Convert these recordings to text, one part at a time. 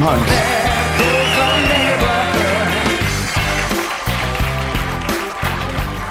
homes.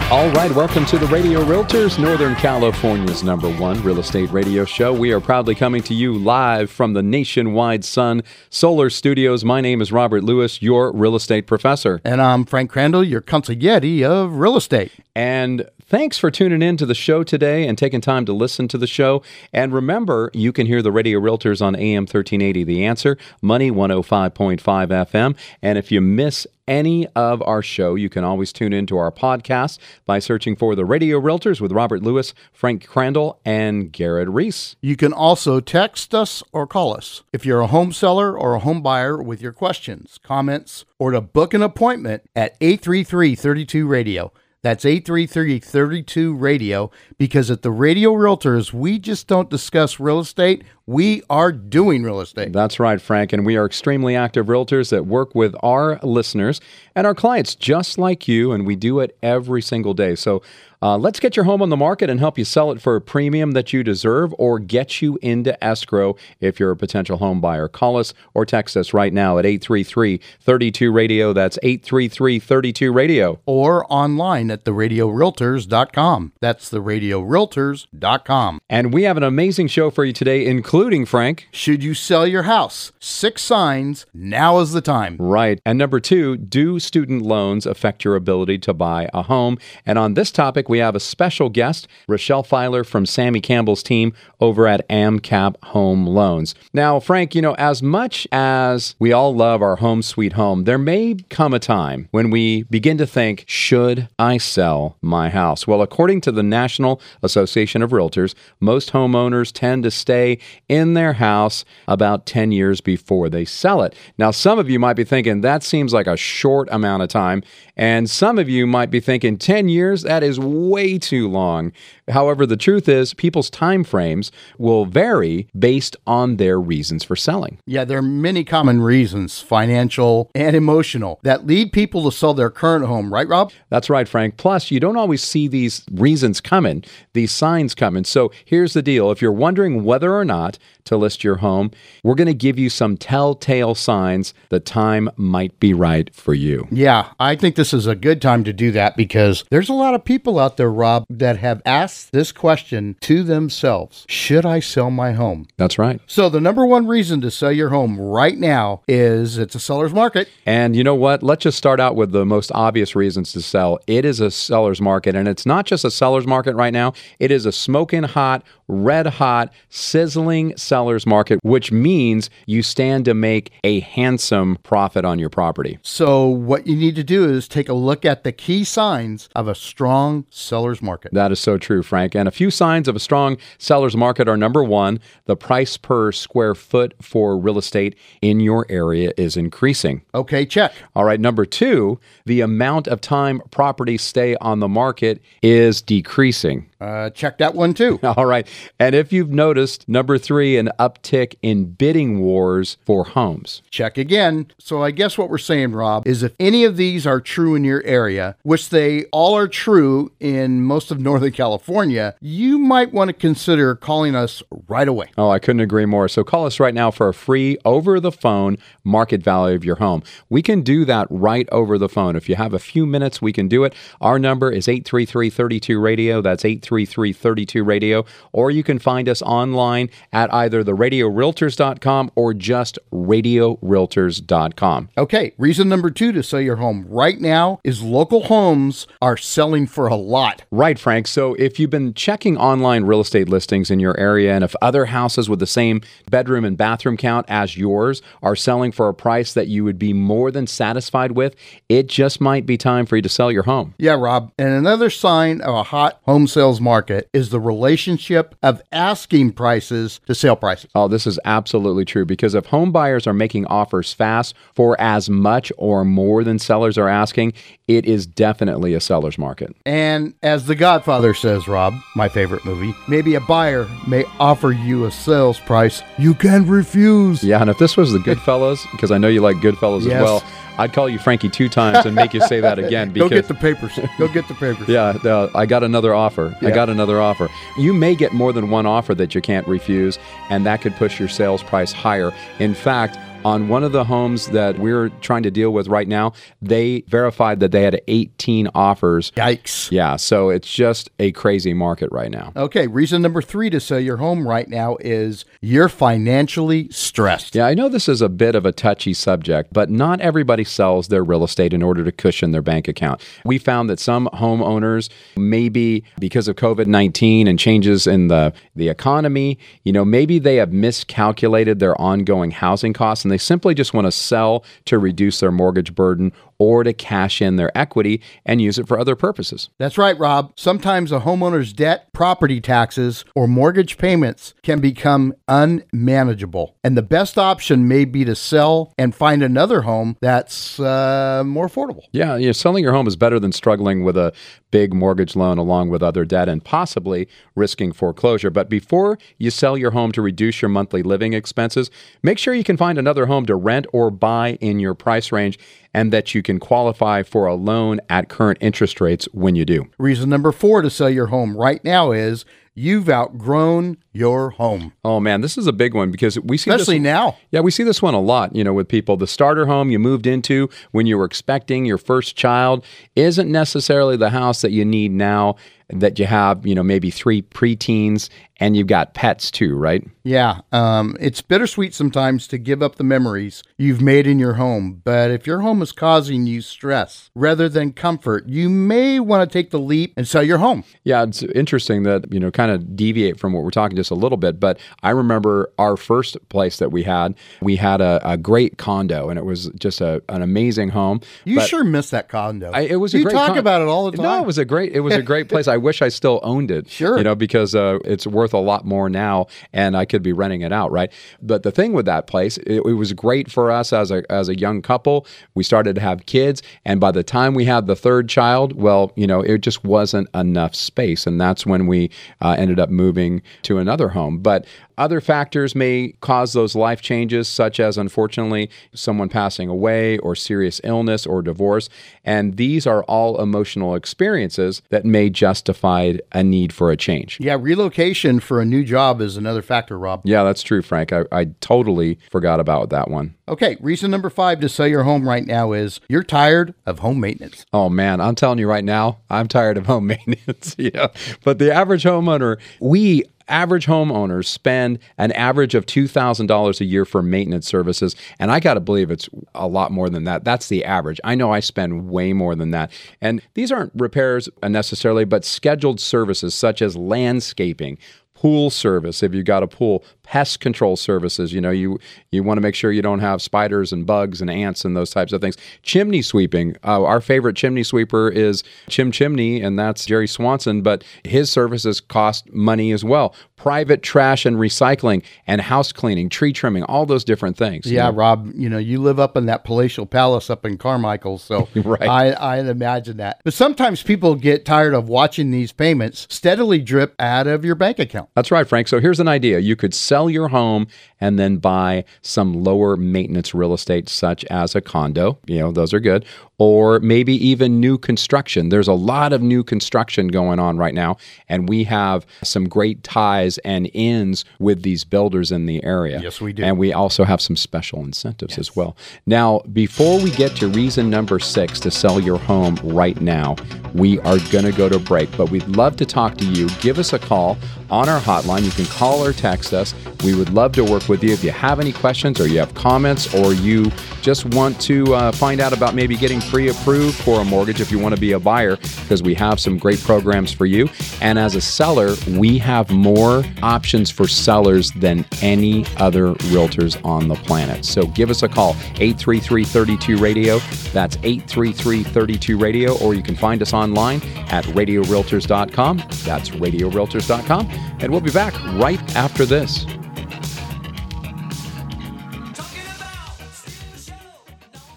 All right, welcome to the Radio Realtors, Northern California's number one real estate radio show. We are proudly coming to you live from the nationwide Sun Solar Studios. My name is Robert Lewis, your real estate professor. And I'm Frank Crandall, your consigliere of real estate. And thanks for tuning in to the show today and taking time to listen to the show. And remember, you can hear the Radio Realtors on AM 1380 The Answer, Money 105.5 FM. And if you miss any of our show, you can always tune into our podcast by searching for the Radio Realtors with Robert Lewis, Frank Crandall, and Garrett Reese. You can also text us or call us if you're a home seller or a home buyer with your questions, comments, or to book an appointment at 833 32 Radio. That's 833 32 Radio because at the Radio Realtors, we just don't discuss real estate. We are doing real estate. That's right, Frank. And we are extremely active realtors that work with our listeners and our clients just like you. And we do it every single day. So uh, let's get your home on the market and help you sell it for a premium that you deserve or get you into escrow if you're a potential home buyer. Call us or text us right now at 833 32 Radio. That's 833 32 Radio. Or online at theradiorealtors.com. That's theradiorealtors.com. And we have an amazing show for you today, including Frank. Should you sell your house? Six signs. Now is the time. Right. And number two, do student loans affect your ability to buy a home? And on this topic, we have a special guest, Rachelle Filer from Samie Campbell's team over at AmCap Home Loans. Now, Frank, you know, as much as we all love our home sweet home, there may come a time when we begin to think, should I sell my house? Well, according to the National Association of Realtors, most homeowners tend to stay in their house about 10 years before they sell it. Now, some of you might be thinking that seems like a short amount of time, and some of you might be thinking 10 years, that is way too long. However, the truth is people's time frames will vary based on their reasons for selling. Yeah, there are many common reasons, financial and emotional, that lead people to sell their current home, right, Rob? That's right, Frank. Plus, you don't always see these reasons coming, these signs coming. So here's the deal if you're wondering whether or not to list your home, we're going to give you some telltale signs the time might be right for you. Yeah, I think this is a good time to do that because there's a lot of people out there, Rob, that have asked this question to themselves Should I sell my home? That's right. So, the number one reason to sell your home right now is it's a seller's market. And you know what? Let's just start out with the most obvious reasons to sell. It is a seller's market, and it's not just a seller's market right now, it is a smoking hot, red hot, sizzling seller's market, which means you stand to make a handsome profit on your property. So, what you need to do is take a look at the key signs of a strong seller's market. That is so true, Frank. And a few signs of a strong seller's market are number one, the price per square foot for real estate in your area is increasing. Okay, check. All right, number two, the amount of time properties stay on the market is decreasing. Uh, check that one too. All right. And if you've noticed, number three, an uptick in bidding wars for homes. Check again. So I guess what we're saying, Rob, is if any of these are true in your area, which they all are true in most of Northern California, you might want to consider calling us right away. Oh, I couldn't agree more. So call us right now for a free over the phone market value of your home. We can do that right over the phone. If you have a few minutes, we can do it. Our number is 833 32 radio. That's 833 32 radio. Or you can find us online at either theradiorealtors.com or just radiorealtors.com. Okay, reason number two to sell your home right now is local homes are selling for a lot. Right, Frank. So if you've been checking online real estate listings in your area and if other houses with the same bedroom and bathroom count as yours are selling for a price that you would be more than satisfied with, it just might be time for you to sell your home. Yeah, Rob. And another sign of a hot home sales sales market is the relationship of asking prices to sale prices. Oh, this is absolutely true because if home buyers are making offers fast for as much or more than sellers are asking, it is definitely a seller's market. And as The Godfather says, Rob, my favorite movie, maybe a buyer may offer you a sales price you can refuse. Yeah, and if this was the Goodfellas, because I know you like Goodfellas Yes. as well, I'd call you Frankie two times and make you say that again. Go Because get the papers. Go get the papers. Yeah, uh, I got another offer. I got another offer. You may get more than one offer that you can't refuse, and that could push your sales price higher. In fact, on one of the homes that we're trying to deal with right now, they verified that they had 18 offers. Yikes. Yeah, so it's just a crazy market right now. Okay, reason number three to sell your home right now is you're financially stressed. Yeah, I know this is a bit of a touchy subject, but not everybody sells their real estate in order to cushion their bank account. We found that some homeowners, maybe because of COVID 19 and changes in the, the economy, you know, maybe they have miscalculated their ongoing housing costs and they simply just want to sell to reduce their mortgage burden or to cash in their equity and use it for other purposes. That's right, Rob. Sometimes a homeowner's debt, property taxes, or mortgage payments can become unmanageable. And the best option may be to sell and find another home that's uh, more affordable. Yeah, you know, selling your home is better than struggling with a big mortgage loan along with other debt and possibly risking foreclosure. But before you sell your home to reduce your monthly living expenses, make sure you can find another home to rent or buy in your price range and that you can qualify for a loan at current interest rates when you do. Reason number four to sell your home right now is you've outgrown your home, Oh man, this is a big one because we see especially this, now. Yeah, we see this one a lot, you know, with people. The starter home you moved into when you were expecting your first child isn't necessarily the house that you need now that you have, you know, maybe three preteens and you've got pets too, right? Yeah, um, it's bittersweet sometimes to give up the memories you've made in your home, but if your home is causing you stress rather than comfort, you may want to take the leap and sell your home. Yeah, it's interesting that, you know, kind of deviate from what we're talking just a little bit. But I remember our first place that we had, we had a, a great condo and it was just a, an amazing home. You But sure miss that condo. I, it was a you great talk con- about it all the time. No, it was a great it was a great place. I wish I still owned it. Sure. You know, because uh, it's worth a lot more now and I could be renting it out, right? But the thing with that place, it, it was great for us as a as a young couple. We started to have kids and by the time we had the third child, well, you know, it just wasn't enough space and that's when we uh, ended up moving to another home. But other factors may cause those life changes, such as unfortunately someone passing away or serious illness or divorce. And these are all emotional experiences that may justify a need for a change. yeah, relocation for a new job is another factor, Rob. Yeah, that's true, Frank. I, I totally forgot about that one. Okay, reason number five to sell your home right now is you're tired of home maintenance. Oh man, I'm telling you right now, I'm tired of home maintenance. yeah. but the average homeowner, we average homeowners spend an average of $2,000 a year for maintenance services. And I got to believe it's a lot more than that. That's the average. I know I spend way more than that. And these aren't repairs necessarily, but scheduled services such as landscaping, pool service if you've got a pool pest control services you know you you want to make sure you don't have spiders and bugs and ants and those types of things chimney sweeping uh, our favorite chimney sweeper is chim chimney and that's jerry swanson but his services cost money as well private trash and recycling and house cleaning tree trimming all those different things you Yeah, know. Rob, you know, you live up in that palatial palace up in Carmichael, so Right. I, I imagine that. But sometimes people get tired of watching these payments steadily drip out of your bank account. That's right, Frank. So here's an idea. You could sell your home and then buy some lower maintenance real estate, such as a condo. You know, those are good. Or maybe even new construction. There's a lot of new construction going on right now, and we have some great ties and ins with these builders in the area. Yes, we do. And we also have some special incentives as well. Now, before we get to reason number six to sell your home right now, we are going to go to break, but we'd love to talk to you. Give us a call on our hotline. You can call or text us We would love to work with you. If you have any questions or you have comments or you just want to uh, find out about maybe getting pre approved for a mortgage if you want to be a buyer, because we have some great programs for you. And as a seller, we have more options for sellers than any other realtors on the planet. So give us a call, 833 32 Radio. That's 833 32 Radio, or you can find us online at radiorealtors.com. That's radiorealtors.com. And we'll be back right after this.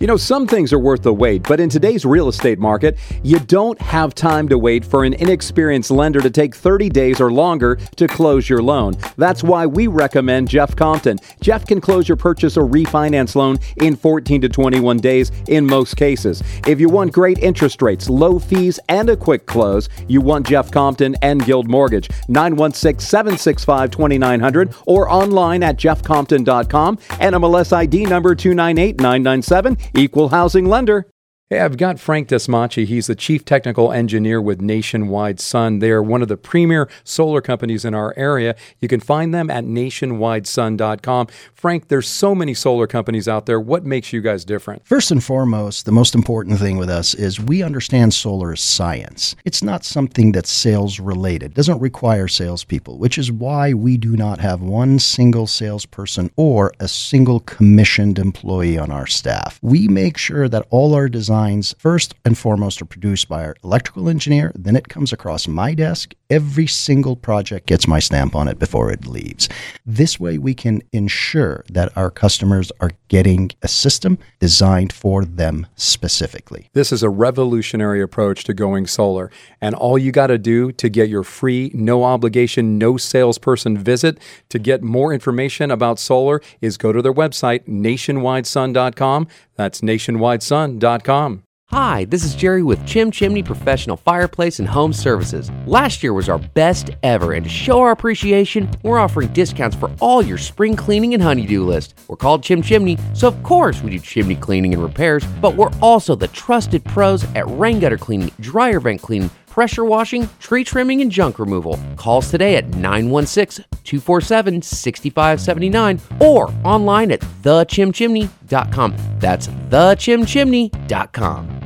You know, some things are worth the wait, but in today's real estate market, you don't have time to wait for an inexperienced lender to take 30 days or longer to close your loan. That's why we recommend Jeff Compton. Jeff can close your purchase or refinance loan in 14 to 21 days in most cases. If you want great interest rates, low fees, and a quick close, you want Jeff Compton and Guild Mortgage. 916 765 2900 or online at jeffcompton.com. NMLS ID number 298997 equal housing lender. Hey, I've got Frank Desmachi. He's the chief technical engineer with Nationwide Sun. They are one of the premier solar companies in our area. You can find them at nationwidesun.com. Frank, there's so many solar companies out there. What makes you guys different? First and foremost, the most important thing with us is we understand solar is science. It's not something that's sales related. Doesn't require salespeople, which is why we do not have one single salesperson or a single commissioned employee on our staff. We make sure that all our designs first and foremost are produced by our electrical engineer, then it comes across my desk. Every single project gets my stamp on it before it leaves. This way we can ensure that our customers are getting a system designed for them specifically. This is a revolutionary approach to going solar. And all you got to do to get your free, no obligation, no salesperson visit to get more information about solar is go to their website, nationwidesun.com. That's nationwidesun.com. Hi, this is Jerry with Chim Chimney Professional Fireplace and Home Services. Last year was our best ever, and to show our appreciation, we're offering discounts for all your spring cleaning and honeydew list. We're called Chim Chimney, so of course we do chimney cleaning and repairs, but we're also the trusted pros at rain gutter cleaning, dryer vent cleaning, pressure washing, tree trimming, and junk removal. Call us today at 916 247 6579 or online at thechimchimney.com. That's thechimchimney.com.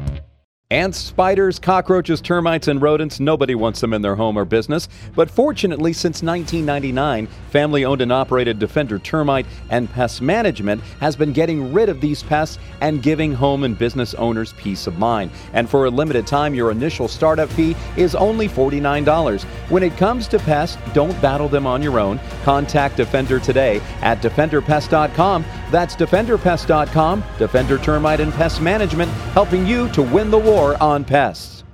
Ants, spiders, cockroaches, termites, and rodents, nobody wants them in their home or business. But fortunately, since 1999, family owned and operated Defender Termite and Pest Management has been getting rid of these pests and giving home and business owners peace of mind. And for a limited time, your initial startup fee is only $49. When it comes to pests, don't battle them on your own. Contact Defender today at defenderpest.com. That's defenderpest.com, Defender Termite and Pest Management, helping you to win the war on pests.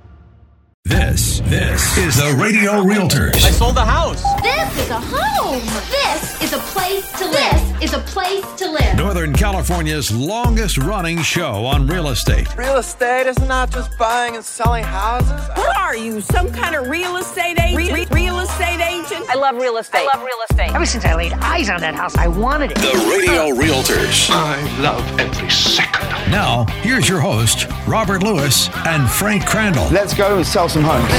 This, this is the Radio Realtors. I sold the house. This is a home. This is a place to live. This is a place to live. Northern California's longest running show on real estate. Real estate is not just buying and selling houses. What are you, some kind of real estate agent? Re- re- real estate agent? I love real estate. I love real estate. Ever since I laid eyes on that house, I wanted it. The Radio Realtors. I love every second. Now, here's your host, Robert Lewis and Frank Crandall. Let's go and sell some homes.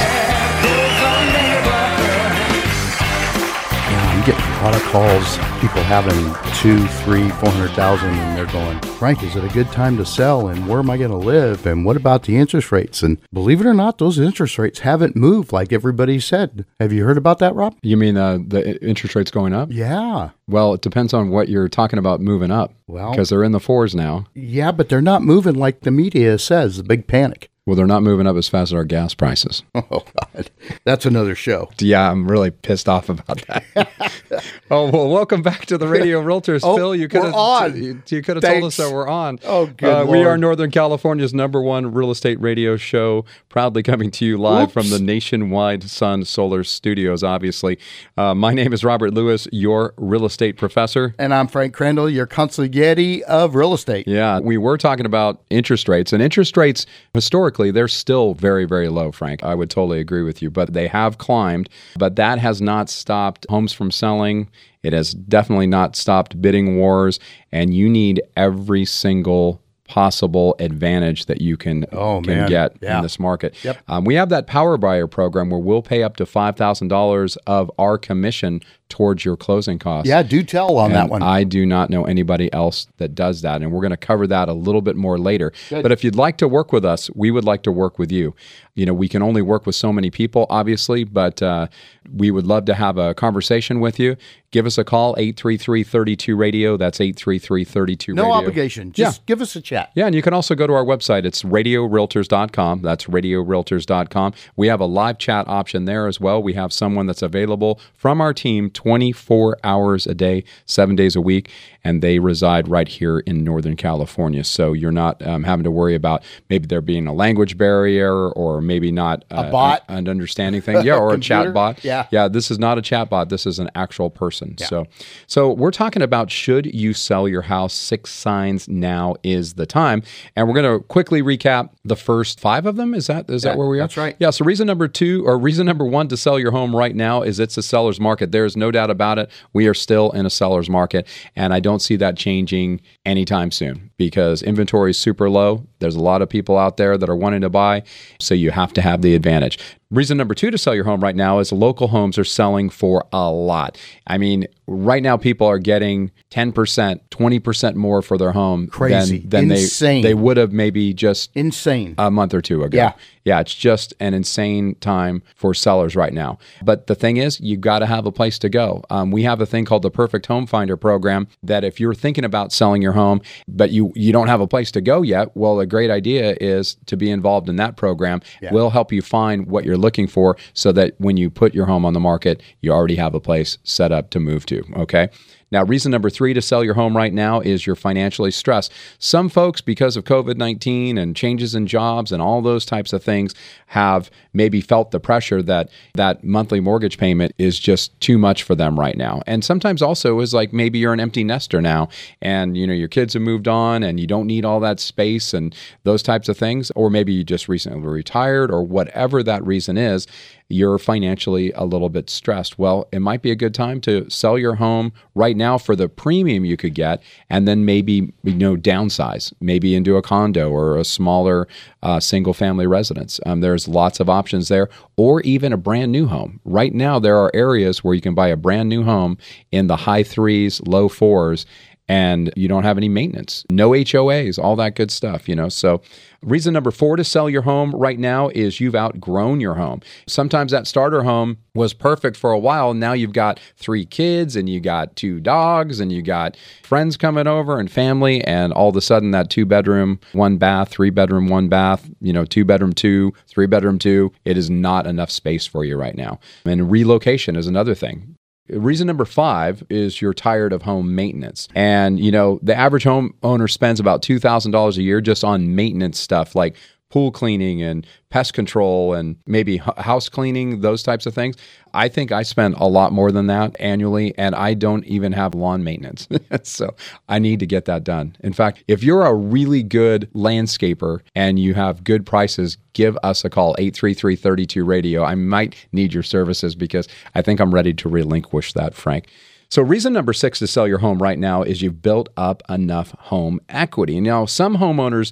Lot of calls. People having two, three, four hundred thousand, and they're going, Frank, is it a good time to sell? And where am I going to live? And what about the interest rates? And believe it or not, those interest rates haven't moved like everybody said. Have you heard about that, Rob? You mean uh, the interest rates going up? Yeah. Well, it depends on what you're talking about moving up. Well- because they're in the fours now. Yeah, but they're not moving like the media says. The big panic. Well, they're not moving up as fast as our gas prices. Oh God, that's another show. Yeah, I'm really pissed off about that. oh well, welcome back to the Radio Realtors, Oh, Phil. You could have on. You, you could have told us that we're on. Oh, good Uh, we are Northern California's number one real estate radio show, proudly coming to you live from the Nationwide Sun Solar Studios. Obviously, uh, my name is Robert Lewis, your real estate professor. And I'm Frank Crandall, your consigliere of real estate. Yeah, we were talking about interest rates, and interest rates historically they're still very, very low. Frank, I would totally agree with you, but they have climbed. But that has not stopped homes from selling. It has definitely not stopped bidding wars, and you need every single possible advantage that you can, Oh, can get Yeah. in this market. Yep. Um, we have that power buyer program where we'll pay up to $5,000 of our commission towards your closing costs. Yeah, do tell on that one. I do not know anybody else that does that. And we're going to cover that a little bit more later. But if you'd like to work with us, we would like to work with you. You know, we can only work with so many people, obviously, but uh, we would love to have a conversation with you. Give us a call, 833 32 radio. That's 833 32 no obligation. Just give us a chat. Yeah, and you can also go to our website. It's radiorealtors.com. That's radiorealtors.com. We have a live chat option there as well. We have someone that's available from our team 24 hours a day, seven days a week, and they reside right here in Northern California. So you're not um, having to worry about maybe there being a language barrier or maybe not uh, bot. an understanding thing. Yeah, or a chat bot. Yeah. Yeah, this is not a chat bot. This is an actual person. So, so we're talking about should you sell your house? Six signs now is the time, and we're going to quickly recap the first five of them. Is that is Yeah, that where we are? that's right. Yeah. So reason number two or reason number one to sell your home right now is it's a seller's market. There is no doubt about it. We are still in a seller's market, and I don't see that changing anytime soon because inventory is super low. There's a lot of people out there that are wanting to buy, so you have to have the advantage. Reason number two to sell your home right now is local homes are selling for a lot. I mean, right now people are getting 10%, 20% more for their home Crazy. than, than Insane. they they would have maybe just Insane. a month or two ago. Yeah. Yeah, it's just an insane time for sellers right now. But the thing is, you've got to have a place to go. Um, we have a thing called the Perfect Home Finder program that if you're thinking about selling your home, but you, you don't have a place to go yet, well, a great idea is to be involved in that program. We'll help you find what you're looking for so that when you put your home on the market, you already have a place set up to move to. Okay. Now, reason number three to sell your home right now is you're financially stressed. Some folks, because of COVID 19 and changes in jobs and all those types of things, have maybe felt the pressure that that monthly mortgage payment is just too much for them right now. And sometimes also is like maybe you're an empty nester now and you know your kids have moved on and you don't need all that space and those types of things. Or maybe you just recently retired or whatever that reason is you're financially a little bit stressed. Well, it might be a good time to sell your home right now for the premium you could get, and then maybe you know downsize, maybe into a condo or a smaller uh, single family residence. Um, there's lots of options there, or even a brand new home. Right now, there are areas where you can buy a brand new home in the high threes, low fours and you don't have any maintenance, no HOAs, all that good stuff, you know. So, reason number four to sell your home right now is you've outgrown your home. Sometimes that starter home was perfect for a while. Now you've got three kids and you got two dogs and you got friends coming over and family, and all of a sudden that two bedroom, one bath, three bedroom, one bath, you know, two bedroom, two, three bedroom, two, it is not enough space for you right now. And relocation is another thing. Reason number five is you're tired of home maintenance. And, you know, the average homeowner spends about $2,000 a year just on maintenance stuff like pool cleaning and pest control and maybe house cleaning, those types of things. I think I spend a lot more than that annually, and I don't even have lawn maintenance. so I need to get that done. In fact, if you're a really good landscaper and you have good prices, give us a call 833 32 radio. I might need your services because I think I'm ready to relinquish that, Frank. So, reason number six to sell your home right now is you've built up enough home equity. Now, some homeowners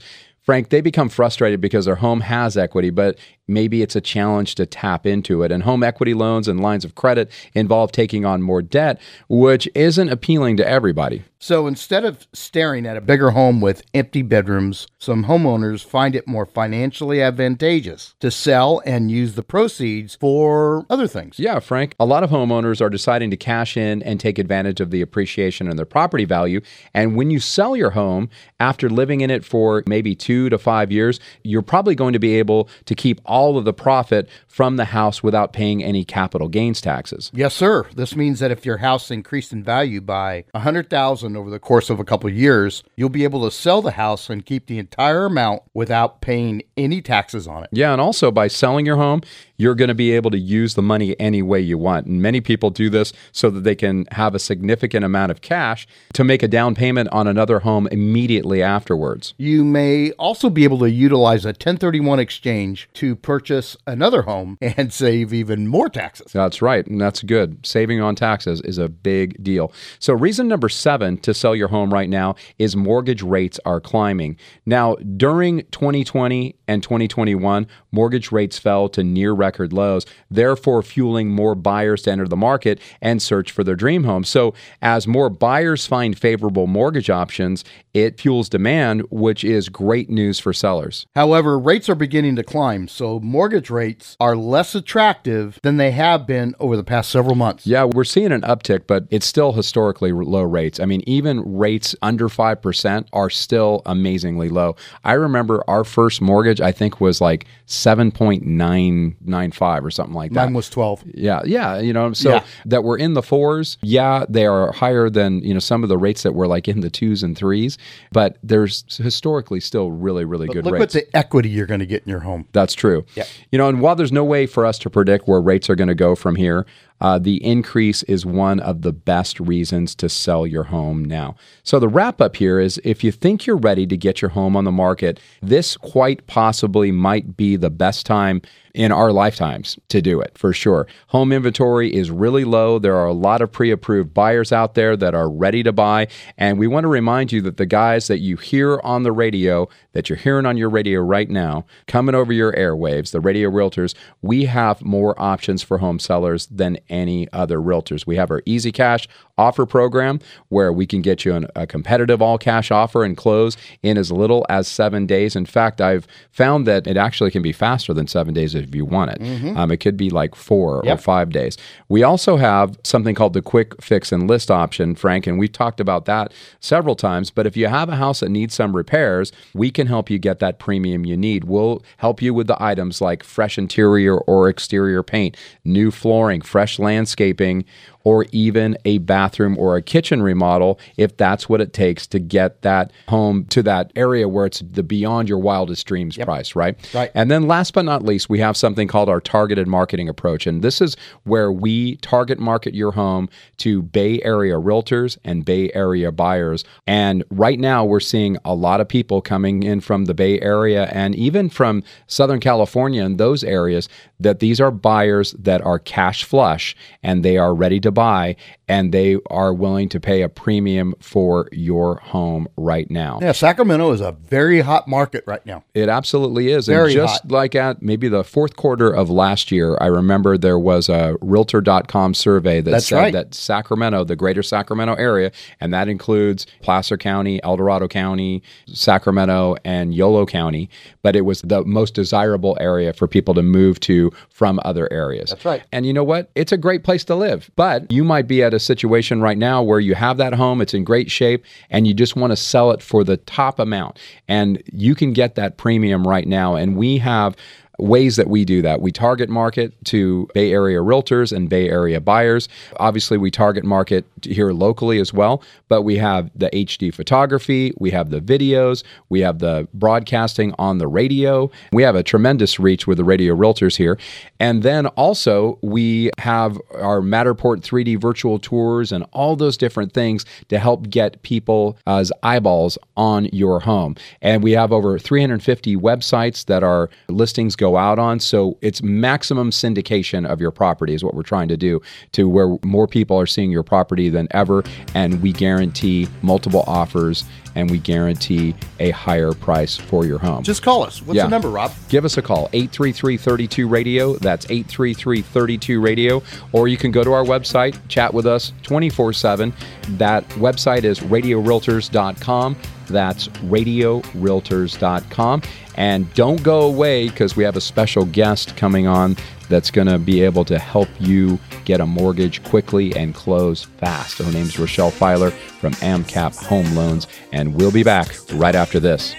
Frank, they become frustrated because their home has equity, but maybe it's a challenge to tap into it. And home equity loans and lines of credit involve taking on more debt, which isn't appealing to everybody. So instead of staring at a bigger home with empty bedrooms, some homeowners find it more financially advantageous to sell and use the proceeds for other things. Yeah, Frank. A lot of homeowners are deciding to cash in and take advantage of the appreciation in their property value. And when you sell your home after living in it for maybe two to five years, you're probably going to be able to keep all of the profit from the house without paying any capital gains taxes. Yes, sir. This means that if your house increased in value by a hundred thousand over the course of a couple of years, you'll be able to sell the house and keep the entire amount without paying any taxes on it. Yeah, and also by selling your home, you're going to be able to use the money any way you want. And many people do this so that they can have a significant amount of cash to make a down payment on another home immediately afterwards. You may also be able to utilize a 1031 exchange to purchase another home and save even more taxes. That's right, and that's good. Saving on taxes is a big deal. So, reason number seven to sell your home right now is mortgage rates are climbing. Now, during 2020 and 2021, mortgage rates fell to near record record lows, therefore fueling more buyers to enter the market and search for their dream home. So, as more buyers find favorable mortgage options, it fuels demand, which is great news for sellers. However, rates are beginning to climb, so mortgage rates are less attractive than they have been over the past several months. Yeah, we're seeing an uptick, but it's still historically low rates. I mean, even rates under 5% are still amazingly low. I remember our first mortgage, I think, was like 7.995 or something like that. Mine was 12. Yeah, yeah, you know, so Yeah. that we're in the fours, yeah, they are higher than, you know, some of the rates that were like in the twos and threes, but there's historically still really, really But good look rates. what the equity you're going to get in your home. That's true. Yeah. You know, and while there's no way for us to predict where rates are going to go from here, uh, the increase is one of the best reasons to sell your home now. So, the wrap up here is if you think you're ready to get your home on the market, this quite possibly might be the best time in our lifetimes to do it for sure. Home inventory is really low. There are a lot of pre approved buyers out there that are ready to buy. And we want to remind you that the guys that you hear on the radio, that you're hearing on your radio right now, coming over your airwaves, the radio realtors, we have more options for home sellers than any other realtors. We have our Easy Cash offer program where we can get you an, a competitive all cash offer and close in as little as seven days. In fact, I've found that it actually can be faster than seven days if you want it. Um, it could be like four or five days. We also have something called the quick fix and list option, Frank, and we've talked about that several times. But if you have a house that needs some repairs, we can help you get that premium you need. We'll help you with the items like fresh interior or exterior paint, new flooring, fresh landscaping, or even a bathroom or a kitchen remodel if that's what it takes to get that home to that area where it's the beyond your wildest dreams price, right? Right. And then last but not least, we have something called our targeted marketing approach. And this is where we target market your home to Bay Area realtors and Bay Area buyers. And right now, we're seeing a lot of people coming in from the Bay Area and even from Southern California and those areas that these are buyers that are cash flush and they are ready to buy and they are willing to pay a premium for your home right now. Yeah, Sacramento is a very hot market right now. It absolutely is. Very and just hot. like at maybe the fourth quarter of last year, I remember there was a realtor.com survey that That's said right. that Sacramento, the greater Sacramento area, and that includes Placer County, El Dorado County, Sacramento, and Yolo County, but it was the most desirable area for people to move to from other areas. That's right. And you know what? It's a great place to live. But you might be at a situation right now where you have that home, it's in great shape, and you just want to sell it for the top amount. And you can get that premium right now. And we have ways that we do that. We target market to Bay Area realtors and Bay Area buyers. Obviously, we target market here locally as well, but we have the HD photography, we have the videos, we have the broadcasting on the radio. We have a tremendous reach with the radio realtors here. And then also, we have our Matterport 3D virtual tours and all those different things to help get people as eyeballs on your home. And we have over 350 websites that our listings go out on. So it's maximum syndication of your property is what we're trying to do to where more people are seeing your property than ever. And we guarantee multiple offers and we guarantee a higher price for your home. Just call us. What's Yeah. the number, Rob? Give us a call, 833 32 Radio. That's 833 32 Radio. Or you can go to our website, chat with us 24 7. That website is radiorealtors.com. That's radiorealtors.com. And don't go away because we have a special guest coming on that's going to be able to help you get a mortgage quickly and close fast. Her name's Rachelle Filer from AmCap Home Loans. And we'll be back right after this.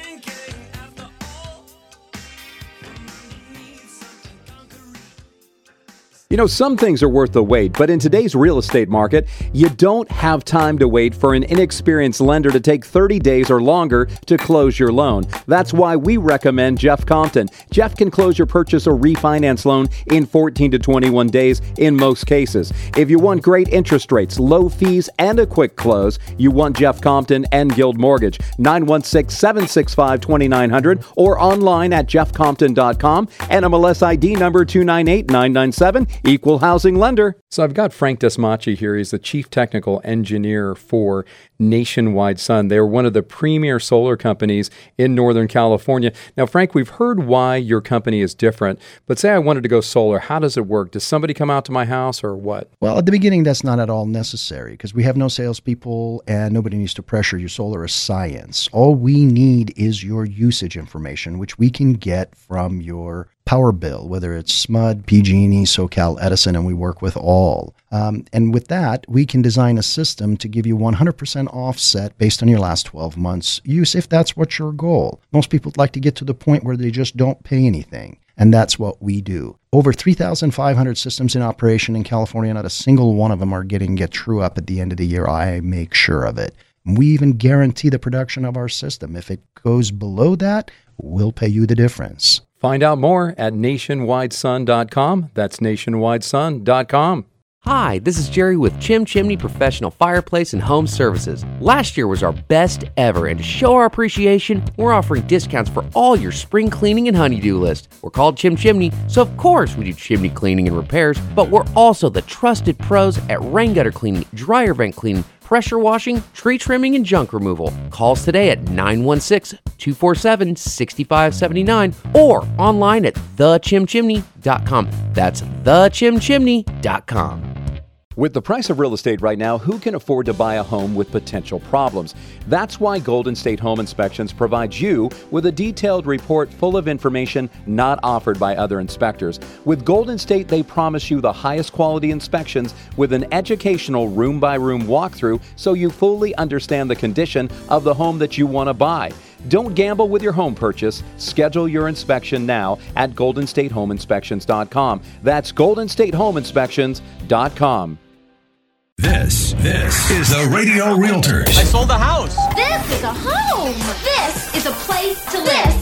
You know, some things are worth the wait, but in today's real estate market, you don't have time to wait for an inexperienced lender to take 30 days or longer to close your loan. That's why we recommend Jeff Compton. Jeff can close your purchase or refinance loan in 14 to 21 days in most cases. If you want great interest rates, low fees, and a quick close, you want Jeff Compton and Guild Mortgage. 916 765 2900 or online at jeffcompton.com. NMLS ID number 298997, equal housing lender. So I've got Frank Desmachi here. He's the chief technical engineer for Nationwide Sun. They're one of the premier solar companies in Northern California. Now, Frank, we've heard why your company is different, but say I wanted to go solar, how does it work? Does somebody come out to my house or what? Well, at the beginning, that's not at all necessary because we have no salespeople and nobody needs to pressure you. Solar is science. All we need is your usage information, which we can get from your power bill, whether it's SMUD, PG&E, SoCal Edison, and we work with all. Um, and with that, we can design a system to give you 100% offset based on your last 12 months use, if that's what your goal. Most people would like to get to the point where they just don't pay anything. And that's what we do. Over 3,500 systems in operation in California, not a single one of them are getting get true up at the end of the year. I make sure of it. We even guarantee the production of our system. If it goes below that, we'll pay you the difference. Find out more at nationwidesun.com. That's nationwidesun.com. Hi, this is Jerry with Chim Chimney Professional Fireplace and Home Services. Last year was our best ever, and to show our appreciation, we're offering discounts for all your spring cleaning and honeydew list. We're called Chim Chimney, so of course we do chimney cleaning and repairs, but we're also the trusted pros at rain gutter cleaning, dryer vent cleaning, pressure washing, tree trimming, and junk removal. Calls today at 916 247 6579 or online at thechimchimney.com. That's thechimchimney.com. With the price of real estate right now, who can afford to buy a home with potential problems? That's why Golden State Home Inspections provides you with a detailed report full of information not offered by other inspectors. With Golden State, they promise you the highest quality inspections with an educational room by room walkthrough so you fully understand the condition of the home that you want to buy. Don't gamble with your home purchase. Schedule your inspection now at goldenstatehomeinspections.com. That's goldenstatehomeinspections.com. This, this is the Radio Realtors. I sold the house. This is a home. This is a place to live.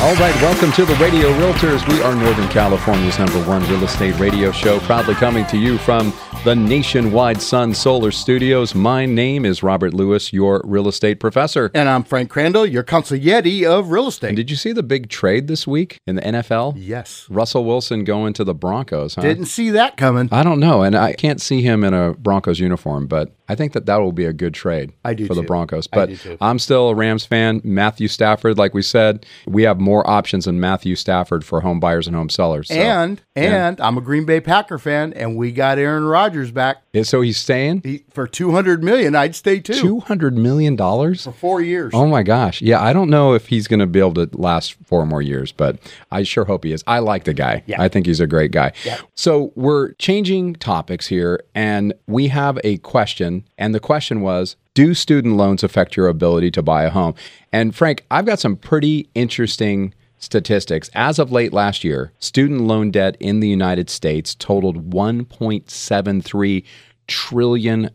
All right, welcome to the Radio Realtors. We are Northern California's number one real estate radio show, proudly coming to you from the Nationwide Sun Solar Studios. My name is Robert Lewis, your real estate professor. And I'm Frank Crandall, your consigliere of real estate. And did you see the big trade this week in the NFL? Yes. Russell Wilson going to the Broncos, huh? Didn't see that coming. I don't know, and I can't see him in a Broncos uniform, but I think that that will be a good trade I do for the too. Broncos. I But. I'm still a Rams fan. Matthew Stafford, like we said, we have more options than Matthew Stafford for home buyers and home sellers. So, and yeah. and I'm a Green Bay Packer fan, and we got Aaron Rodgers back Yeah, so he's staying he, for 200 million. I'd stay too two hundred million dollars. for four years. Oh my gosh. Yeah, I don't know if he's going to be able to last four more years, but I sure hope he is. I like the guy. Yeah. I think he's a great guy. Yeah. So we're changing topics here, and we have a question. And the question was Do student loans affect your ability to buy a home? And Frank, I've got some pretty interesting statistics. As of late last year, student loan debt in the United States totaled $1.73 trillion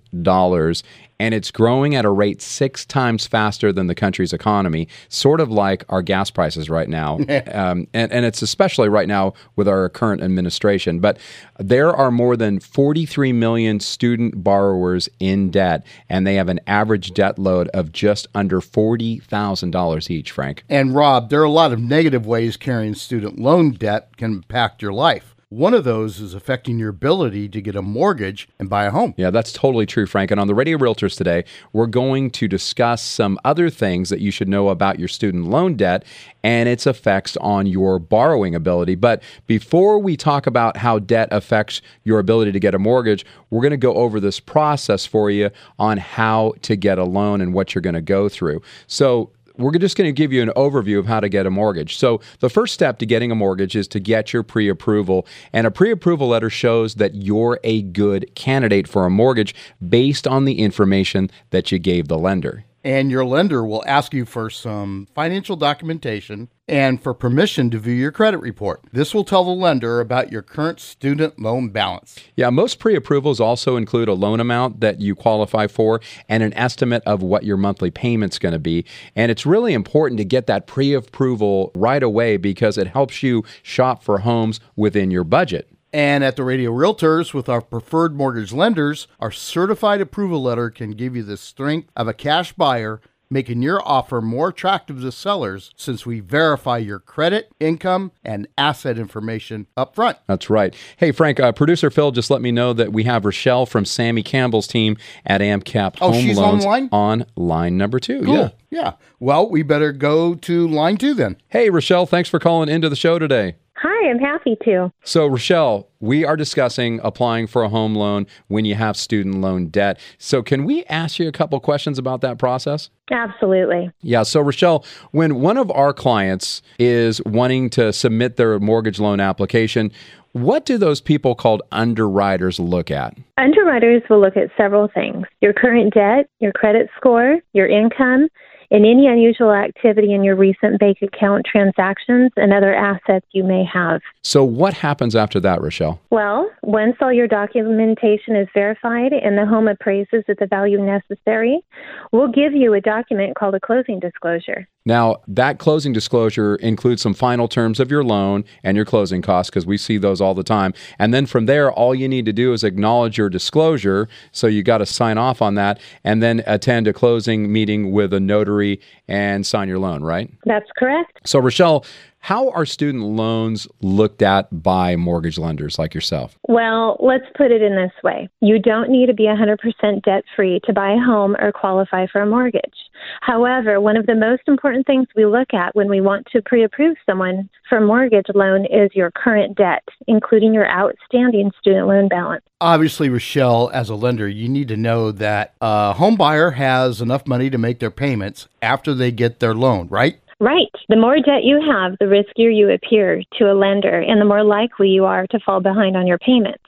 and it's growing at a rate six times faster than the country's economy, sort of like our gas prices right now. um, and, and it's especially right now with our current administration. But there are more than 43 million student borrowers in debt, and they have an average debt load of just under $40,000 each, Frank. And Rob, there are a lot of negative ways carrying student loan debt can impact your life. One of those is affecting your ability to get a mortgage and buy a home. Yeah, that's totally true, Frank. And on the Radio Realtors today, we're going to discuss some other things that you should know about your student loan debt and its effects on your borrowing ability. But before we talk about how debt affects your ability to get a mortgage, we're going to go over this process for you on how to get a loan and what you're going to go through. So, we're just going to give you an overview of how to get a mortgage. So, the first step to getting a mortgage is to get your pre approval. And a pre approval letter shows that you're a good candidate for a mortgage based on the information that you gave the lender. And your lender will ask you for some financial documentation and for permission to view your credit report. This will tell the lender about your current student loan balance. Yeah, most pre approvals also include a loan amount that you qualify for and an estimate of what your monthly payment's going to be. And it's really important to get that pre approval right away because it helps you shop for homes within your budget. And at the Radio Realtors, with our preferred mortgage lenders, our certified approval letter can give you the strength of a cash buyer, making your offer more attractive to sellers since we verify your credit, income, and asset information up front. That's right. Hey, Frank, uh, producer Phil just let me know that we have Rachelle from Samie Campbell's team at AmCap Oh, Home she's Loans online? on line number two. Cool. Yeah. Yeah. Well, we better go to line two then. Hey, Rachelle, thanks for calling into the show today. Hi, I'm happy to. So, Rachelle, we are discussing applying for a home loan when you have student loan debt. So, can we ask you a couple questions about that process? Absolutely. Yeah. So, Rachelle, when one of our clients is wanting to submit their mortgage loan application, what do those people called underwriters look at? Underwriters will look at several things your current debt, your credit score, your income, and any unusual activity in your recent bank account transactions and other assets you may have. So, what happens after that, Rachelle? Well, once all your documentation is verified and the home appraises at the value necessary, we'll give you a document called a closing disclosure. Now, that closing disclosure includes some final terms of your loan and your closing costs because we see those all the time. And then from there, all you need to do is acknowledge your disclosure. So you got to sign off on that and then attend a closing meeting with a notary and sign your loan, right? That's correct. So, Rachelle, how are student loans looked at by mortgage lenders like yourself? Well, let's put it in this way. You don't need to be 100% debt free to buy a home or qualify for a mortgage. However, one of the most important things we look at when we want to pre approve someone for a mortgage loan is your current debt, including your outstanding student loan balance. Obviously, Rachelle, as a lender, you need to know that a home buyer has enough money to make their payments after they get their loan, right? Right. The more debt you have, the riskier you appear to a lender and the more likely you are to fall behind on your payments.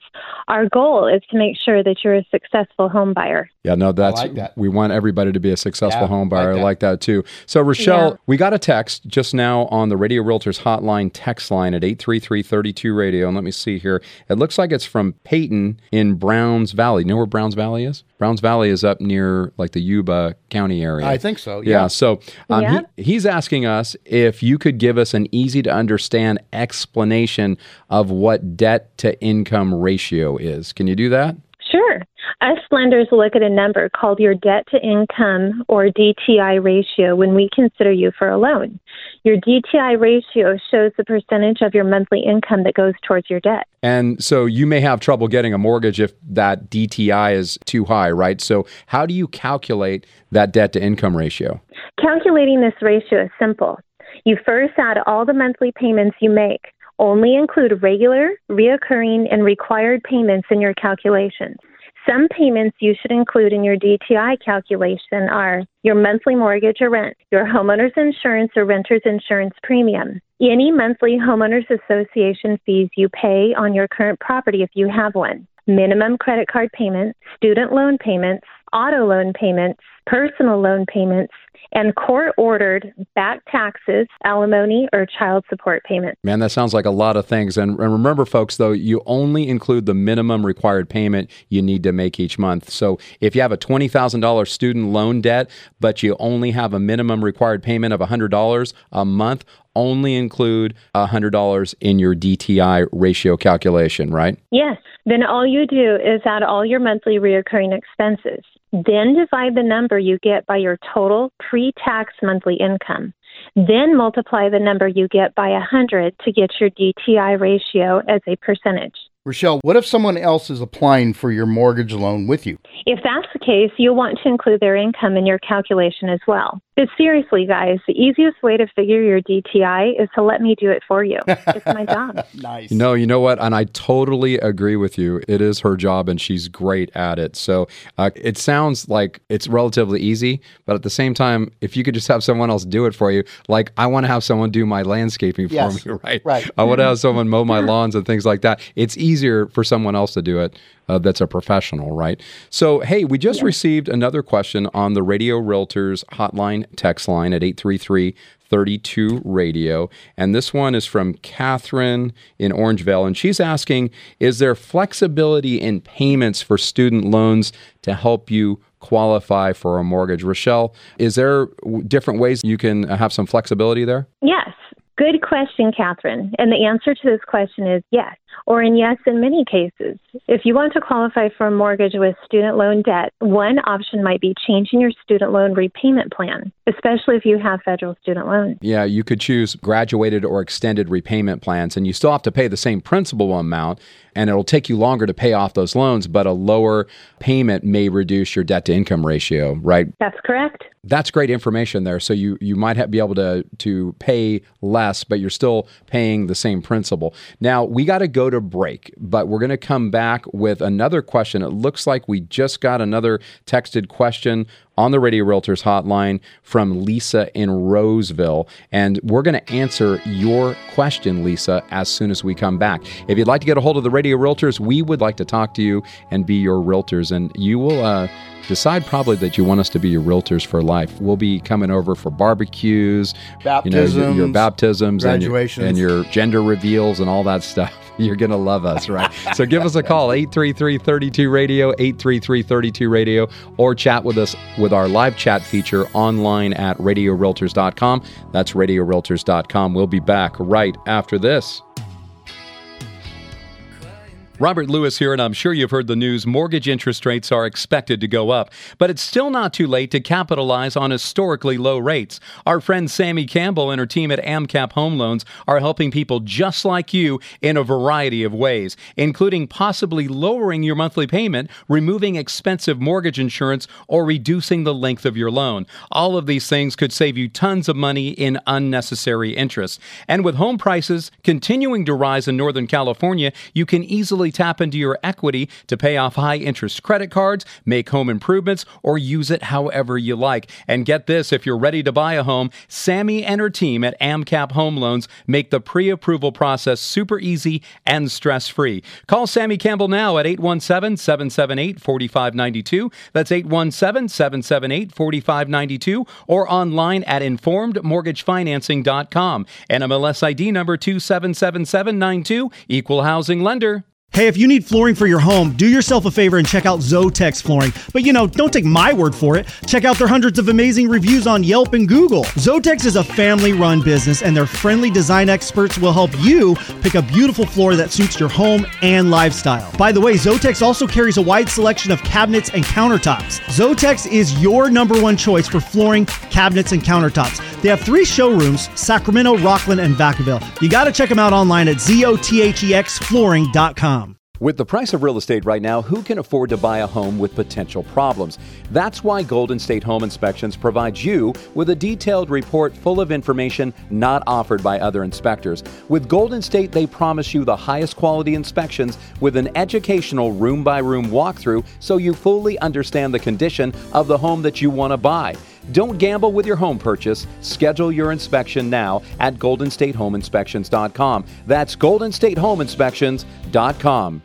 Our goal is to make sure that you're a successful home buyer. Yeah, no, that's like that. we want everybody to be a successful Yeah, home buyer. like I that. like that too. So Rachelle, Yeah. we got a text just now on the Radio Realtors hotline text line at 833-32 radio and let me see here. It looks like it's from Peyton in Browns Valley. You know where Browns Valley is? Browns Valley is up near like the Yuba County area. I think so. Yeah. Yeah. So um, Yeah. He, he's asking us if you could give us an easy to understand explanation of what debt to income ratio is. Can you do that? Us lenders look at a number called your debt to income or DTI ratio when we consider you for a loan. Your DTI ratio shows the percentage of your monthly income that goes towards your debt. And so you may have trouble getting a mortgage if that DTI is too high, right? So how do you calculate that debt to income ratio? Calculating this ratio is simple. You first add all the monthly payments you make. Only include regular, reoccurring, and required payments in your calculations. Some payments you should include in your DTI calculation are your monthly mortgage or rent, your homeowner's insurance or renter's insurance premium, any monthly homeowners association fees you pay on your current property if you have one, minimum credit card payments, student loan payments, auto loan payments, personal loan payments, and court ordered back taxes, alimony, or child support payments. Man, that sounds like a lot of things. And, and remember, folks, though, you only include the minimum required payment you need to make each month. So if you have a $20,000 student loan debt, but you only have a minimum required payment of $100 a month, only include $100 in your DTI ratio calculation, right? Yes. Then all you do is add all your monthly reoccurring expenses. Then divide the number you get by your total pre tax monthly income. Then multiply the number you get by 100 to get your DTI ratio as a percentage. Rachelle, what if someone else is applying for your mortgage loan with you? If that's the case, you'll want to include their income in your calculation as well. But seriously, guys, the easiest way to figure your DTI is to let me do it for you. It's my job. Nice. No, you know what? And I totally agree with you. It is her job and she's great at it. So uh, it sounds like it's relatively easy, but at the same time, if you could just have someone else do it for you, like I want to have someone do my landscaping Yes, for me, right? right. I want to have someone mow my lawns and things like that. It's easier for someone else to do it uh, that's a professional, right? So, hey, we just received another question on the Radio Realtors hotline text line at 833 32 Radio. And this one is from Catherine in Orangevale. And she's asking Is there flexibility in payments for student loans to help you qualify for a mortgage? Rachelle, is there different ways you can have some flexibility there? Yes. Good question, Catherine. And the answer to this question is yes, or in yes in many cases. If you want to qualify for a mortgage with student loan debt, one option might be changing your student loan repayment plan, especially if you have federal student loans. Yeah, you could choose graduated or extended repayment plans, and you still have to pay the same principal amount, and it'll take you longer to pay off those loans, but a lower payment may reduce your debt to income ratio, right? That's correct. That's great information there. So you you might have, be able to to pay less, but you're still paying the same principal. Now we got to go to break, but we're going to come back with another question. It looks like we just got another texted question on the Radio Realtors hotline from Lisa in Roseville. And we're going to answer your question, Lisa, as soon as we come back. If you'd like to get a hold of the Radio Realtors, we would like to talk to you and be your realtors. And you will. Uh, decide probably that you want us to be your realtors for life. We'll be coming over for barbecues, baptisms, you know, your, your baptisms, graduations, and your, and your gender reveals, and all that stuff. You're going to love us, right? so give us a call, 833 32 Radio, 833 32 Radio, or chat with us with our live chat feature online at radiorealtors.com. That's radiorealtors.com. We'll be back right after this. Robert Lewis here, and I'm sure you've heard the news. Mortgage interest rates are expected to go up, but it's still not too late to capitalize on historically low rates. Our friend Samie Campbell and her team at AmCap Home Loans are helping people just like you in a variety of ways, including possibly lowering your monthly payment, removing expensive mortgage insurance, or reducing the length of your loan. All of these things could save you tons of money in unnecessary interest. And with home prices continuing to rise in Northern California, you can easily tap into your equity to pay off high interest credit cards, make home improvements, or use it however you like. And get this if you're ready to buy a home, Samie and her team at AmCap Home Loans make the pre approval process super easy and stress free. Call Samie Campbell now at 817 778 4592. That's 817 778 4592 or online at informedmortgagefinancing.com. NMLS ID number 277792, equal housing lender. Hey, if you need flooring for your home, do yourself a favor and check out Zotex Flooring. But you know, don't take my word for it. Check out their hundreds of amazing reviews on Yelp and Google. Zotex is a family run business, and their friendly design experts will help you pick a beautiful floor that suits your home and lifestyle. By the way, Zotex also carries a wide selection of cabinets and countertops. Zotex is your number one choice for flooring, cabinets, and countertops. They have three showrooms Sacramento, Rocklin, and Vacaville. You got to check them out online at zotexflooring.com. With the price of real estate right now, who can afford to buy a home with potential problems? That's why Golden State Home Inspections provides you with a detailed report full of information not offered by other inspectors. With Golden State, they promise you the highest quality inspections with an educational room by room walkthrough so you fully understand the condition of the home that you want to buy. Don't gamble with your home purchase. Schedule your inspection now at goldenstatehomeinspections.com. That's goldenstatehomeinspections.com.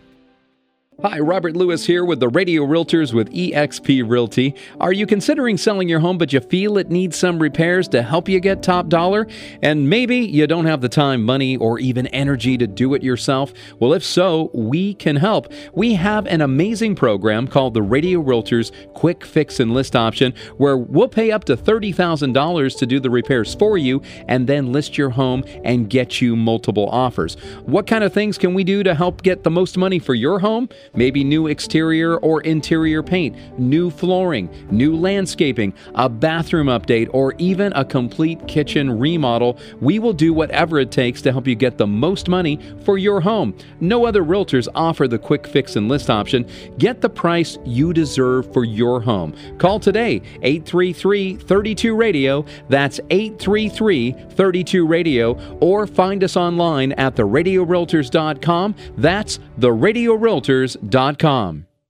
Hi, Robert Lewis here with the Radio Realtors with eXp Realty. Are you considering selling your home but you feel it needs some repairs to help you get top dollar? And maybe you don't have the time, money, or even energy to do it yourself? Well, if so, we can help. We have an amazing program called the Radio Realtors Quick Fix and List option where we'll pay up to $30,000 to do the repairs for you and then list your home and get you multiple offers. What kind of things can we do to help get the most money for your home? Maybe new exterior or interior paint, new flooring, new landscaping, a bathroom update, or even a complete kitchen remodel, we will do whatever it takes to help you get the most money for your home. No other realtors offer the quick fix and list option. Get the price you deserve for your home. Call today 833 32 Radio. That's 833 32 Radio. Or find us online at theradiorealtors.com. That's theradiorealtors.com.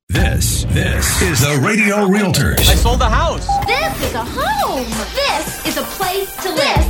This, this is the Radio Realtors. I sold the house. This is a home. This is a place to live.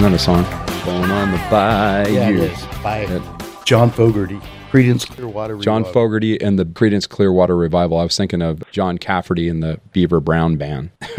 Isn't a song? Born on the bayou. Yeah, it is. By John Fogerty, Creedence Clearwater. John Fogerty and the Creedence Clearwater Revival. I was thinking of John Cafferty and the Beaver Brown Band.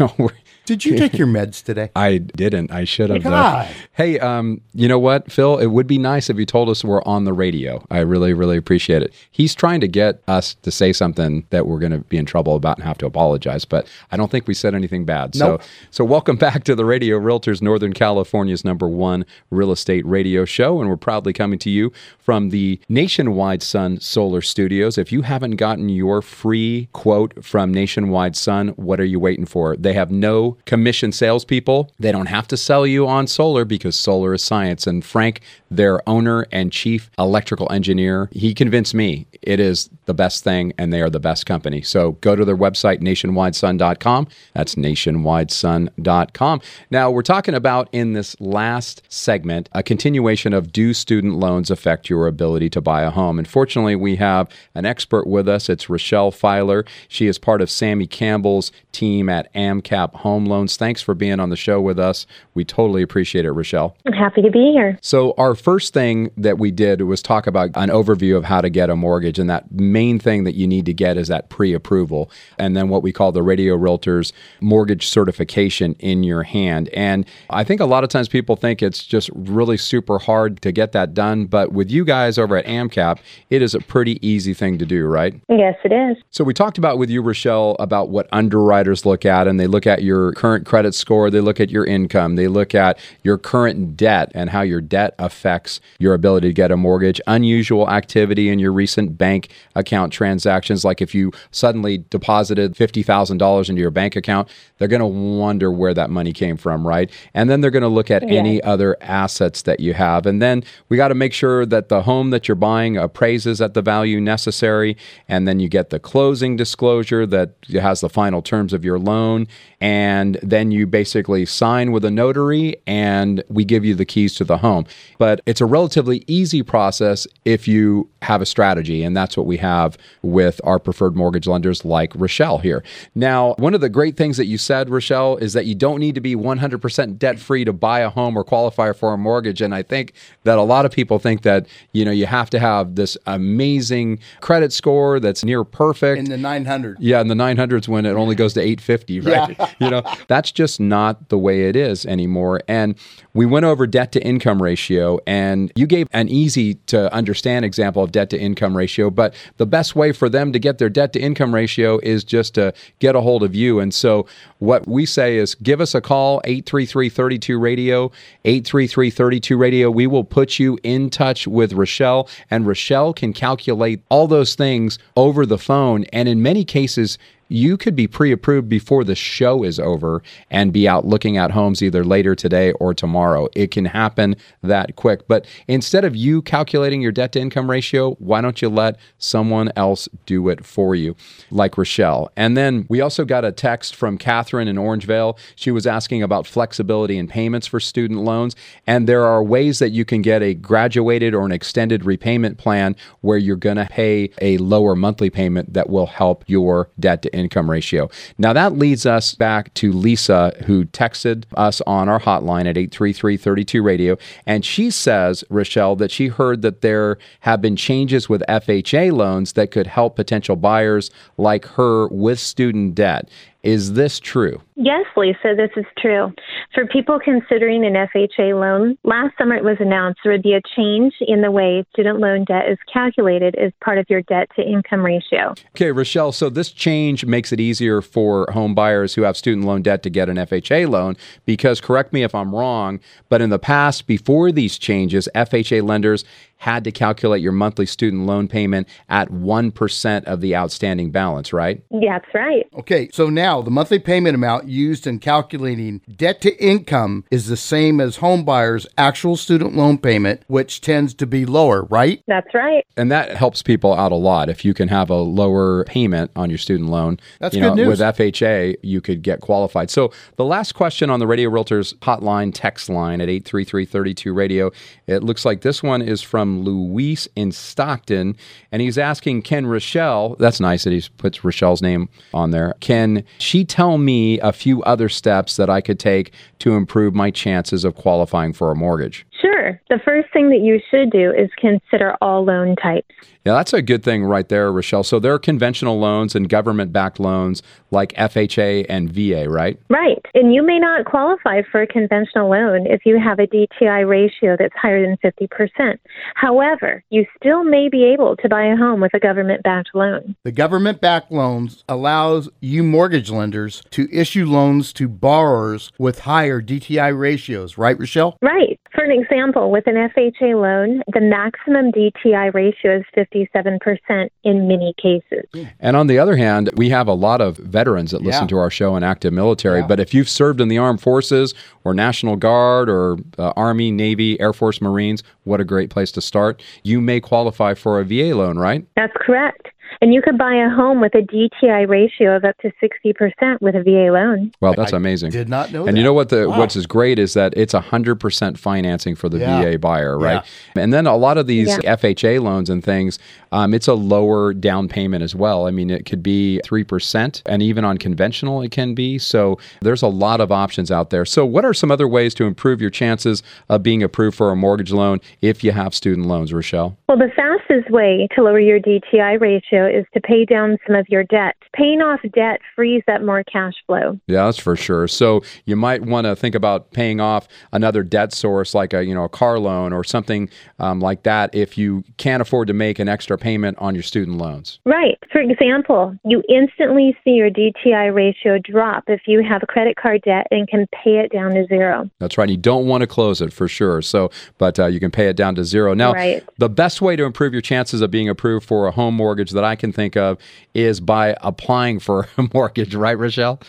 Did you take your meds today? I didn't. I should have. though. God. Hey, um, you know what, Phil? It would be nice if you told us we're on the radio. I really, really appreciate it. He's trying to get us to say something that we're going to be in trouble about and have to apologize, but I don't think we said anything bad. Nope. So, so welcome back to the Radio Realtors, Northern California's number one real estate radio show, and we're proudly coming to you from the Nationwide Sun Solar Studios. If you haven't gotten your free quote from Nationwide Sun, what are you waiting for? They have no commission salespeople. They don't have to sell you on solar because solar is science. And Frank, their owner and chief electrical engineer, he convinced me it is the best thing and they are the best company. So go to their website, nationwidesun.com. That's nationwidesun.com. Now, we're talking about in this last segment a continuation of do student loans affect your ability to buy a home? And fortunately, we have an expert with us. It's Rachelle Filer. She is part of Samie Campbell's team at AmCap Home Loans. Thanks for being on the show with us. We totally appreciate it, Rachelle. I'm happy to be here. So, our first thing that we did was talk about an overview of how to get a mortgage. And that main thing that you need to get is that pre approval. And then what we call the Radio Realtors mortgage certification in your hand. And I think a lot of times people think it's just really super hard to get that done. But with you guys over at AmCap, it is a pretty easy thing to do, right? Yes, it is. So we talked about with you, Rachelle, about what underwriters look at, and they look at your current credit score, they look at your income, they look at your current debt and how your debt affects your ability to get a mortgage. Unusual activity in your recent bank account transactions, like if you suddenly deposited fifty thousand dollars into your bank account, they're going to wonder where that money came from, right? And then they're going to look at Yeah. any other assets that you have, and then we got to make sure that the home that you're buying appraises at the value necessary, and then you get the closing disclosure that has the final terms of your loan, and then you basically sign with a notary, and we give you the keys to the home. But it's a relatively easy process if you have a strategy, and that's what we have with our preferred mortgage lenders like Rachelle here. Now, one of the great things that you said, Rachelle, is that you don't need to be 100% debt free to buy a home or qualify for a mortgage. And I think that a lot of people think that, you know, you have to have this amazing credit score that's near perfect. In the 900. Yeah, in the 900s when it only goes to 850, right? you know, that's just not the way it is anymore. And we went over debt to income ratio, and you gave an easy to understand example of debt to income ratio. But the best way for them to get their debt to income ratio is just to get a hold of you. And so what we say is give us a call, 833 32 Radio, 833 32 Radio. We will put you in touch with Rachelle, and Rachelle can calculate all those things over the phone. And in many cases, you could be pre approved before the show is over and be out looking at homes either later today or tomorrow. It can happen that quick. But instead of you calculating your debt to income ratio, why don't you let someone else do it for you, like Rachelle? And then we also got a text from Catherine in Orangevale. She was asking about flexibility in payments for student loans. And there are ways that you can get a graduated or an extended repayment plan where you're going to pay a lower monthly payment that will help your debt to income ratio. Now, that leads us back to Lisa, who texted us on our hotline at 833 32 Radio. And she says, Rachelle, that she heard that there have been changes with FHA loans that could help potential buyers like her with student debt. Is this true? Yes, Lisa, this is true. For people considering an FHA loan, last summer it was announced there would be a change in the way student loan debt is calculated as part of your debt to income ratio. Okay, Rachelle, so this change makes it easier for home buyers who have student loan debt to get an FHA loan because, correct me if I'm wrong, but in the past, before these changes, FHA lenders had to calculate your monthly student loan payment at 1% of the outstanding balance, right? That's right. Okay, so now the monthly payment amount used in calculating debt to income is the same as homebuyers' actual student loan payment, which tends to be lower, right? That's right. And that helps people out a lot. If you can have a lower payment on your student loan, That's you know, good news. with FHA, you could get qualified. So the last question on the Radio Realtors hotline text line at 833-32 radio, it looks like this one is from Luis in Stockton, and he's asking, can Rachelle, that's nice that he puts Rachelle's name on there, can she tell me a few other steps that I could take to improve my chances of qualifying for a mortgage? Sure. The first thing that you should do is consider all loan types. Yeah, that's a good thing right there, Rachelle. So there are conventional loans and government backed loans like FHA and VA, right? Right. And you may not qualify for a conventional loan if you have a DTI ratio that's higher than 50%. However, you still may be able to buy a home with a government backed loan. The government backed loans allows you mortgage lenders to issue loans to borrowers with higher DTI ratios, right, Rachelle? Right. For an example, with an FHA loan, the maximum DTI ratio is 57% in many cases. And on the other hand, we have a lot of veterans that listen Yeah. to our show and active military. Yeah. But if you've served in the armed forces or National Guard or uh, Army, Navy, Air Force, Marines, what a great place to start. You may qualify for a VA loan, right? That's correct. And you could buy a home with a DTI ratio of up to 60% with a VA loan. Well, that's amazing. Did not know And that. you know what the Wow. what's is great is that it's 100% financing for the Yeah. VA buyer, right? Yeah. And then a lot of these Yeah. FHA loans and things, um, it's a lower down payment as well. I mean, it could be 3%, and even on conventional, it can be. So there's a lot of options out there. So, what are some other ways to improve your chances of being approved for a mortgage loan if you have student loans, Rachelle? Well, the fastest way to lower your DTI ratio is to pay down some of your debt. Paying off debt frees up more cash flow. Yeah, that's for sure. So you might want to think about paying off another debt source, like a you know a car loan or something um, like that, if you can't afford to make an extra payment on your student loans. Right. For example, you instantly see your DTI ratio drop if you have credit card debt and can pay it down to zero. That's right. You don't want to close it for sure. So, but uh, you can pay it down to zero. Now, Right. the best way to improve your chances of being approved for a home mortgage that I can think of is by applying for a mortgage. Right, Rachelle?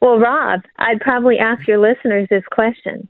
Well, Rob, I'd probably ask your listeners this question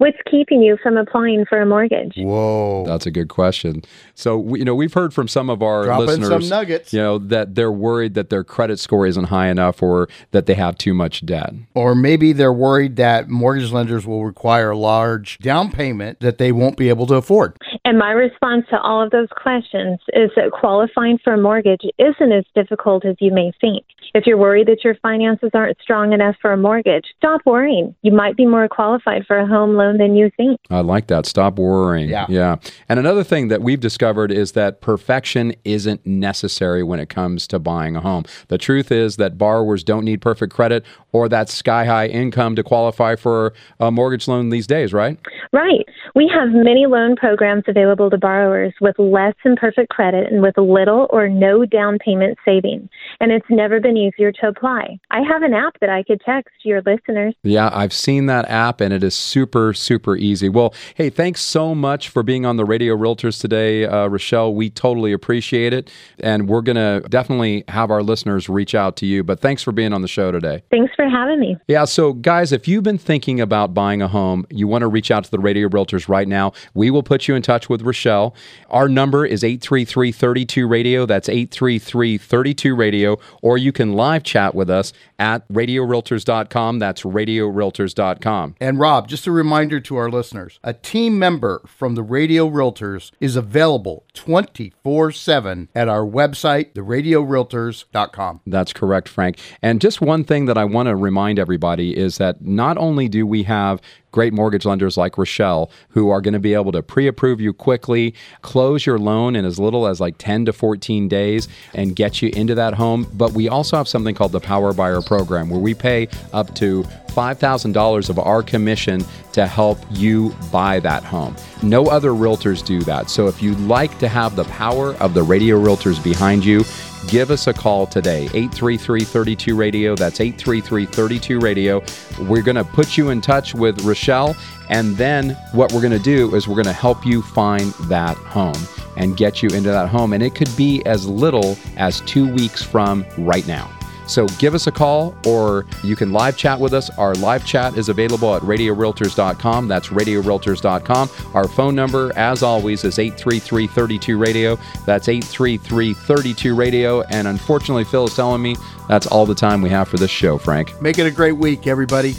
What's keeping you from applying for a mortgage? Whoa. That's a good question. So, you know, we've heard from some of our Drop listeners, some nuggets. you know, that they're worried that their credit score isn't high enough or that they have too much debt. Or maybe they're worried that mortgage lenders will require a large down payment that they won't be able to afford. And my response to all of those questions is that qualifying for a mortgage isn't as difficult as you may think. If you're worried that your finances aren't strong enough for a mortgage, stop worrying. You might be more qualified for a home loan than you think. I like that. Stop worrying. Yeah. Yeah. And another thing that we've discovered is that perfection isn't necessary when it comes to buying a home. The truth is that borrowers don't need perfect credit or that sky high income to qualify for a mortgage loan these days, right? Right. We have many loan programs available to borrowers with less than perfect credit and with little or no down payment saving. And it's never been easier to apply. I have an app that I could text your listeners. Yeah, I've seen that app and it is super, super easy. Well, hey, thanks so much for being on the Radio Realtors today, uh, Rachelle. We totally appreciate it. And we're going to definitely have our listeners reach out to you. But thanks for being on the show today. Thanks for having me. Yeah, so guys, if you've been thinking about buying a home, you want to reach out to the Radio Realtors right now, we will put you in touch with Rachelle. Our number is 833 32 Radio. That's 833 32 Radio. Or you can live chat with us at radiorealtors.com. That's radiorealtors.com. And Rob, just a reminder to our listeners a team member from the Radio Realtors is available 24 7 at our website, theradiorealtors.com. That's correct, Frank. And just one thing that I want to remind everybody is that not only do we have great mortgage lenders like Rachelle who are going to be able to pre approve you quickly, close your loan in as little as like 10 to 14 days, and get you into that home, but we also have something called the Power Buyer Program where we pay up to $5,000 of our commission to help you buy that home. No other realtors do that. So if you'd like to have the power of the radio realtors behind you, give us a call today 833 32 radio. That's 833 32 radio. We're going to put you in touch with Rachelle and then what we're going to do is we're going to help you find that home and get you into that home. And it could be as little as two weeks from right now so give us a call or you can live chat with us. Our live chat is available at radiorealtors.com. That's radiorealtors.com. Our phone number, as always, is 833 32 radio. That's 833 32 radio. And unfortunately, Phil is telling me that's all the time we have for this show, Frank. Make it a great week, everybody.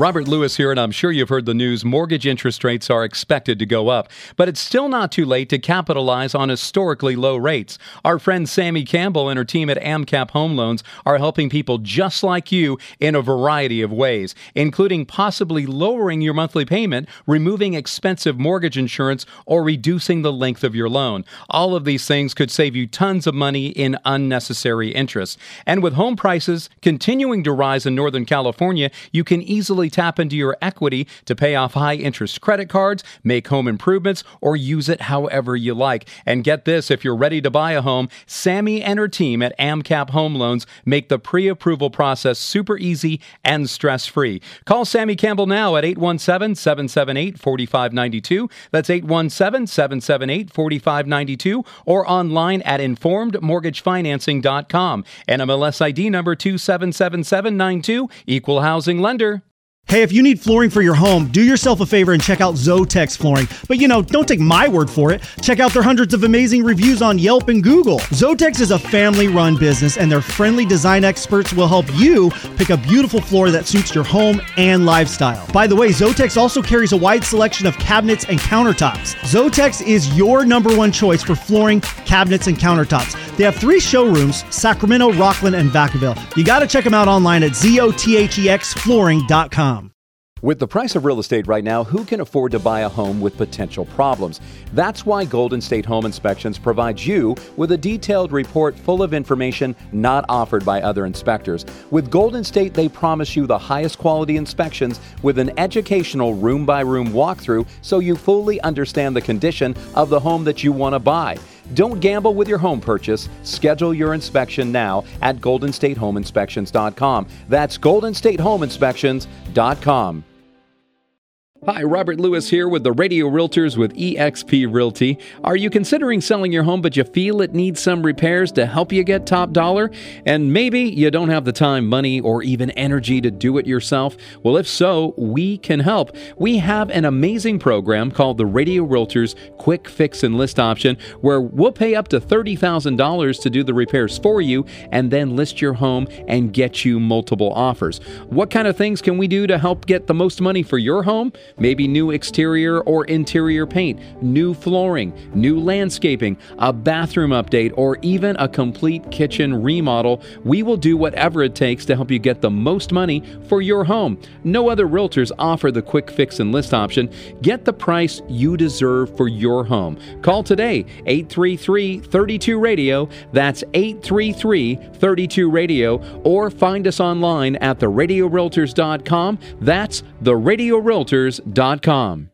Robert Lewis here, and I'm sure you've heard the news. Mortgage interest rates are expected to go up, but it's still not too late to capitalize on historically low rates. Our friend Samie Campbell and her team at AmCap Home Loans are helping people just like you in a variety of ways, including possibly lowering your monthly payment, removing expensive mortgage insurance, or reducing the length of your loan. All of these things could save you tons of money in unnecessary interest. And with home prices continuing to rise in Northern California, you can easily tap into your equity to pay off high interest credit cards, make home improvements, or use it however you like. And get this if you're ready to buy a home, Samie and her team at AmCap Home Loans make the pre approval process super easy and stress free. Call Samie Campbell now at 817 778 4592. That's 817 778 4592 or online at informedmortgagefinancing.com. NMLS ID number 277792, equal housing lender. Hey, if you need flooring for your home, do yourself a favor and check out Zotex Flooring. But you know, don't take my word for it. Check out their hundreds of amazing reviews on Yelp and Google. Zotex is a family run business, and their friendly design experts will help you pick a beautiful floor that suits your home and lifestyle. By the way, Zotex also carries a wide selection of cabinets and countertops. Zotex is your number one choice for flooring, cabinets, and countertops. They have three showrooms Sacramento, Rocklin, and Vacaville. You got to check them out online at zotexflooring.com. With the price of real estate right now, who can afford to buy a home with potential problems? That's why Golden State Home Inspections provides you with a detailed report full of information not offered by other inspectors. With Golden State, they promise you the highest quality inspections with an educational room by room walkthrough so you fully understand the condition of the home that you want to buy. Don't gamble with your home purchase. Schedule your inspection now at goldenstatehomeinspections.com. That's goldenstatehomeinspections.com. Hi, Robert Lewis here with the Radio Realtors with eXp Realty. Are you considering selling your home but you feel it needs some repairs to help you get top dollar? And maybe you don't have the time, money, or even energy to do it yourself? Well, if so, we can help. We have an amazing program called the Radio Realtors Quick Fix and List option where we'll pay up to $30,000 to do the repairs for you and then list your home and get you multiple offers. What kind of things can we do to help get the most money for your home? Maybe new exterior or interior paint, new flooring, new landscaping, a bathroom update, or even a complete kitchen remodel. We will do whatever it takes to help you get the most money for your home. No other realtors offer the quick fix and list option. Get the price you deserve for your home. Call today 833 32 Radio. That's 833 32 Radio. Or find us online at theradiorealtors.com. That's theradiorealtors.com. Realtors.com.